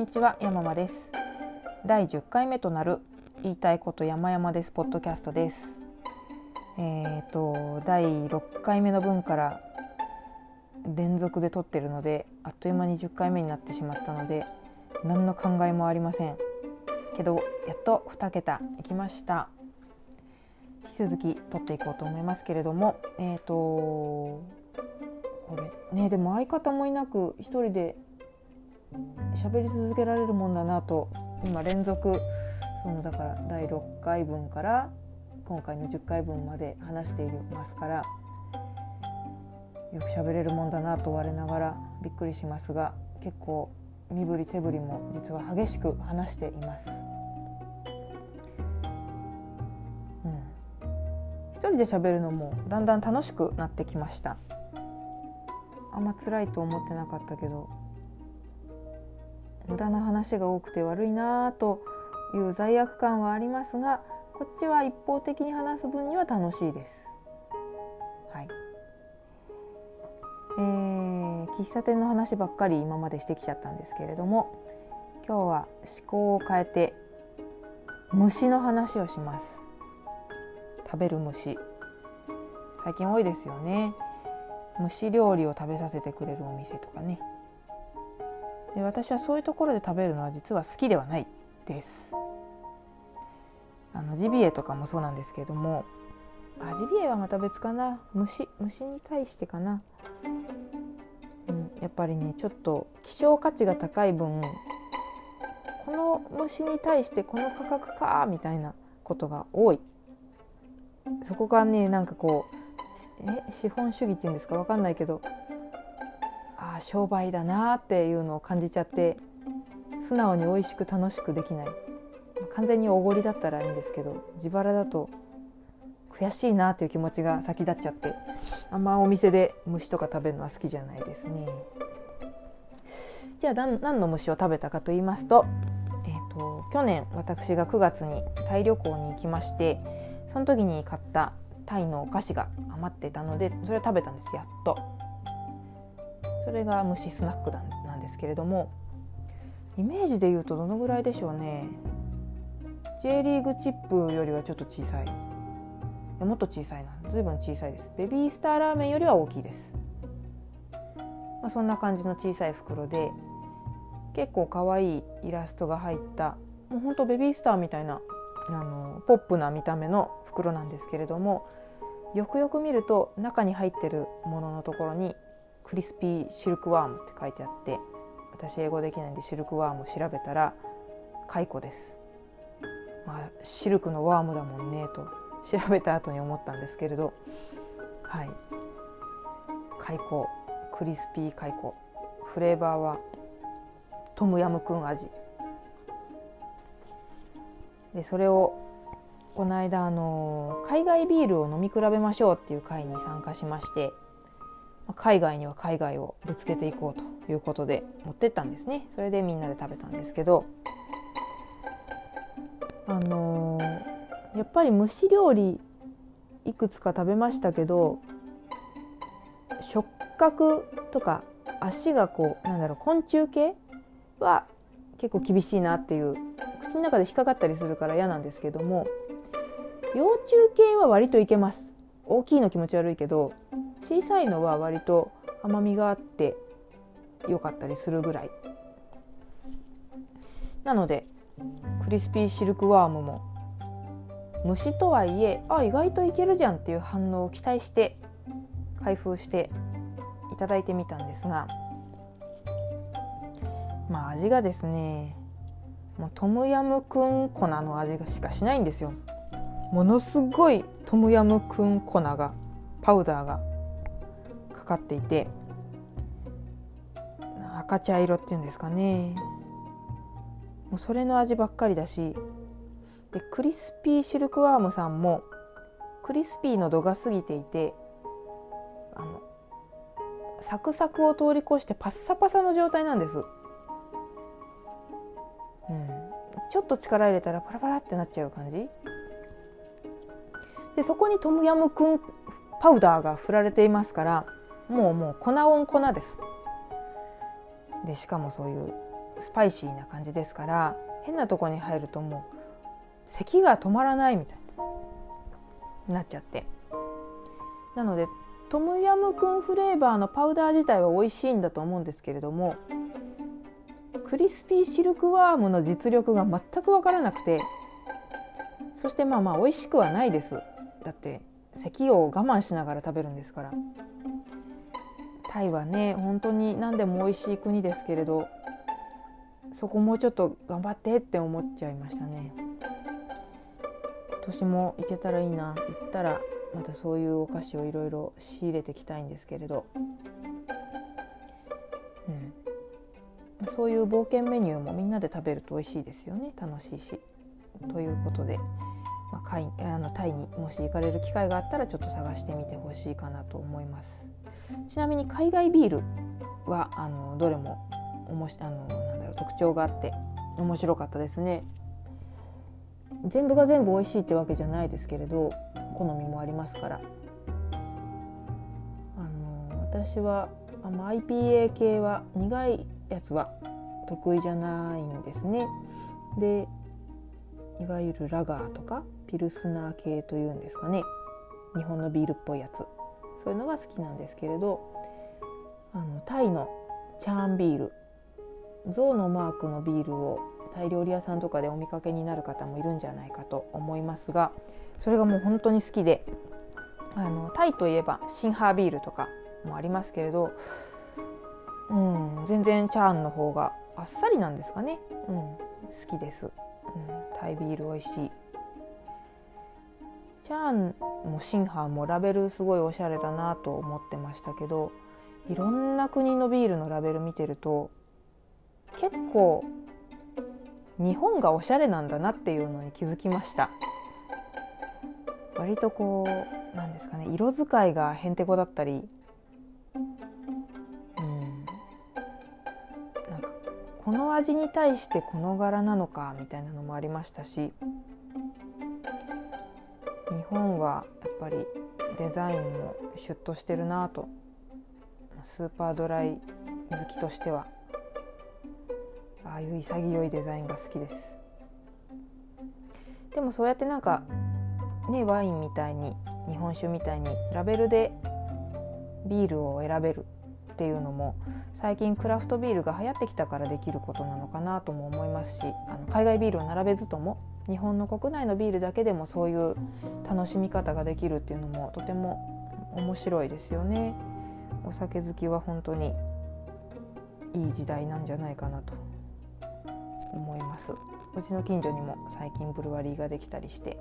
にちは山間です。第10回目となる言いたいこと山々ですポッドキャストです。えーと第6回目の分から連続で撮ってるのであっという間に10回目になってしまったので何の考えもありません。けどやっと2桁いきました。引き続き撮っていこうと思いますけれどもえっ、ー、とこれねでも相方もいなく一人で喋り続けられるもんだなと今連続そのだから第6回分から今回の10回分まで話していますからよく喋れるもんだなと我ながらびっくりしますが結構身振り手振りも実は激しく話しています。うん、一人で喋るのもだんだん楽しくなってきました。あんま辛いと思ってなかったけど無駄な話が多くて悪いなという罪悪感はありますがこっちは一方的に話す分には楽しいです。はい。えー、喫茶店の話ばっかり今までしてきちゃったんですけれども今日は思考を変えて虫の話をします。食べる虫。最近多いですよね。虫料理を食べさせてくれるお店とかね。で私はそういうところで食べるのは実は好きではないです。あのジビエとかもそうなんですけれどもあジビエはまた別かな。虫虫に対してかな、うん、やっぱりねちょっと希少価値が高い分この虫に対してこの価格かみたいなことが多い。そこがねなんかこうえ資本主義っていうんですか？分かんないけどあ商売だなっていうのを感じちゃって素直に美味しく楽しくできない完全におごりだったらいいんですけど自腹だと悔しいなっていう気持ちが先立っちゃってあんまお店で虫とか食べるのは好きじゃないですね。じゃあ何の虫を食べたかと言いますと,、えーと、去年私が9月にタイ旅行に行きましてその時に買ったタイのお菓子が余ってたのでそれを食べたんですやっと。それが虫スナックなんですけれどもイメージで言うとどのぐらいでしょうね。J リーグチップよりはちょっと小さい。もっと小さいな。随分小さいです。ベビースターラーメンよりは大きいです、まあ、そんな感じの小さい袋で結構可愛いイラストが入ったもうほんとベビースターみたいなあのポップな見た目の袋なんですけれどもよくよく見ると中に入ってるもののところにクリスピーシルクワームって書いてあって私英語できないんでシルクワームを調べたら蚕です、まあ、シルクのワームだもんねと調べた後に思ったんですけれどはい。蚕クリスピー蚕フレーバーはトムヤムクン味。でそれをこの間あの海外ビールを飲み比べましょうっていう会に参加しまして海外には海外をぶつけていこうということで持ってったんですね。それでみんなで食べたんですけどあのー、やっぱり蒸し料理いくつか食べましたけど触覚とか足がこうなんだろう昆虫系は結構厳しいなっていう口の中で引っかかったりするから嫌なんですけども幼虫系は割といけます。大きいの気持ち悪いけど小さいのは割と甘みがあって良かったりするぐらい。なのでクリスピーシルクワームも虫とはいえあ意外といけるじゃんっていう反応を期待して開封していただいてみたんですがまあ味がですねもうトムヤムクン粉の味がしかしないんですよ。ものすごいトムヤムクン粉がパウダーがかっていて赤茶色っていうんですかね。もうそれの味ばっかりだしでクリスピーシルクワームさんもクリスピーの度が過ぎていてあのサクサクを通り越してパッサパサの状態なんです、うん、ちょっと力入れたらパラパラってなっちゃう感じ。でそこにトムヤムクンパウダーが振られていますからもうもう粉オン粉です。でしかもそういうスパイシーな感じですから変なとこに入るともう咳が止まらないみたいになっちゃって。なのでトムヤムクンフレーバーのパウダー自体は美味しいんだと思うんですけれどもクリスピーシルクワームの実力が全く分からなくてそしてまあまあ美味しくはないです。だって咳を我慢しながら食べるんですから。タイはね本当に何でも美味しい国ですけれどそこもうちょっと頑張ってって思っちゃいましたね年も行けたらいいな行ったらまたそういうお菓子をいろいろ仕入れてきたいんですけれど、うん、そういう冒険メニューもみんなで食べると美味しいですよね楽しいし。ということで、まあ、あのタイにもし行かれる機会があったらちょっと探してみてほしいかなと思います。ちなみに海外ビールはあのどれもおもしあのなんだろう特徴があって面白かったですね。全部が全部美味しいってわけじゃないですけれど好みもありますからあの私はあの IPA 系は苦いやつは得意じゃないんですね。でいわゆるラガーとかピルスナー系というんですかね日本のビールっぽいやつそういうのが好きなんですけれどあのタイのチャーンビール象のマークのビールをタイ料理屋さんとかでお見かけになる方もいるんじゃないかと思いますがそれがもう本当に好きであのタイといえばシンハービールとかもありますけれど、うん、全然チャーンの方があっさりなんですかね、うん、好きです、うん、タイビール美味しい。チャーンもシンハーもラベルすごいおしゃれだなと思ってましたけどいろんな国のビールのラベル見てると結構日本がおしゃれなんだなっていうのに気づきました。割とこうなんですかね色使いがへんてこだったりうんなんかこの味に対してこの柄なのかみたいなのもありましたし本はやっぱりデザインもシュッとしてるなと。スーパードライ好きとしては。ああいう潔いデザインが好きです。でもそうやってなんかねワインみたいに日本酒みたいにラベルでビールを選べるっていうのも最近クラフトビールが流行ってきたからできることなのかなとも思いますしあの海外ビールを並べずとも日本の国内のビールだけでもそういう楽しみ方ができるっていうのもとても面白いですよね。お酒好きは本当にいい時代なんじゃないかなと思います。うちの近所にも最近ブルワリーができたりして、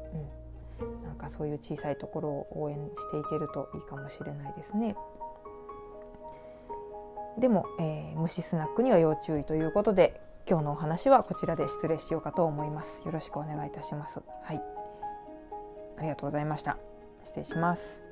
うん、なんかそういう小さいところを応援していけるといいかもしれないですね。でも、えー、虫スナックには要注意ということで今日のお話はこちらで失礼しようかと思います。よろしくお願いいたします。はい。ありがとうございました。失礼します。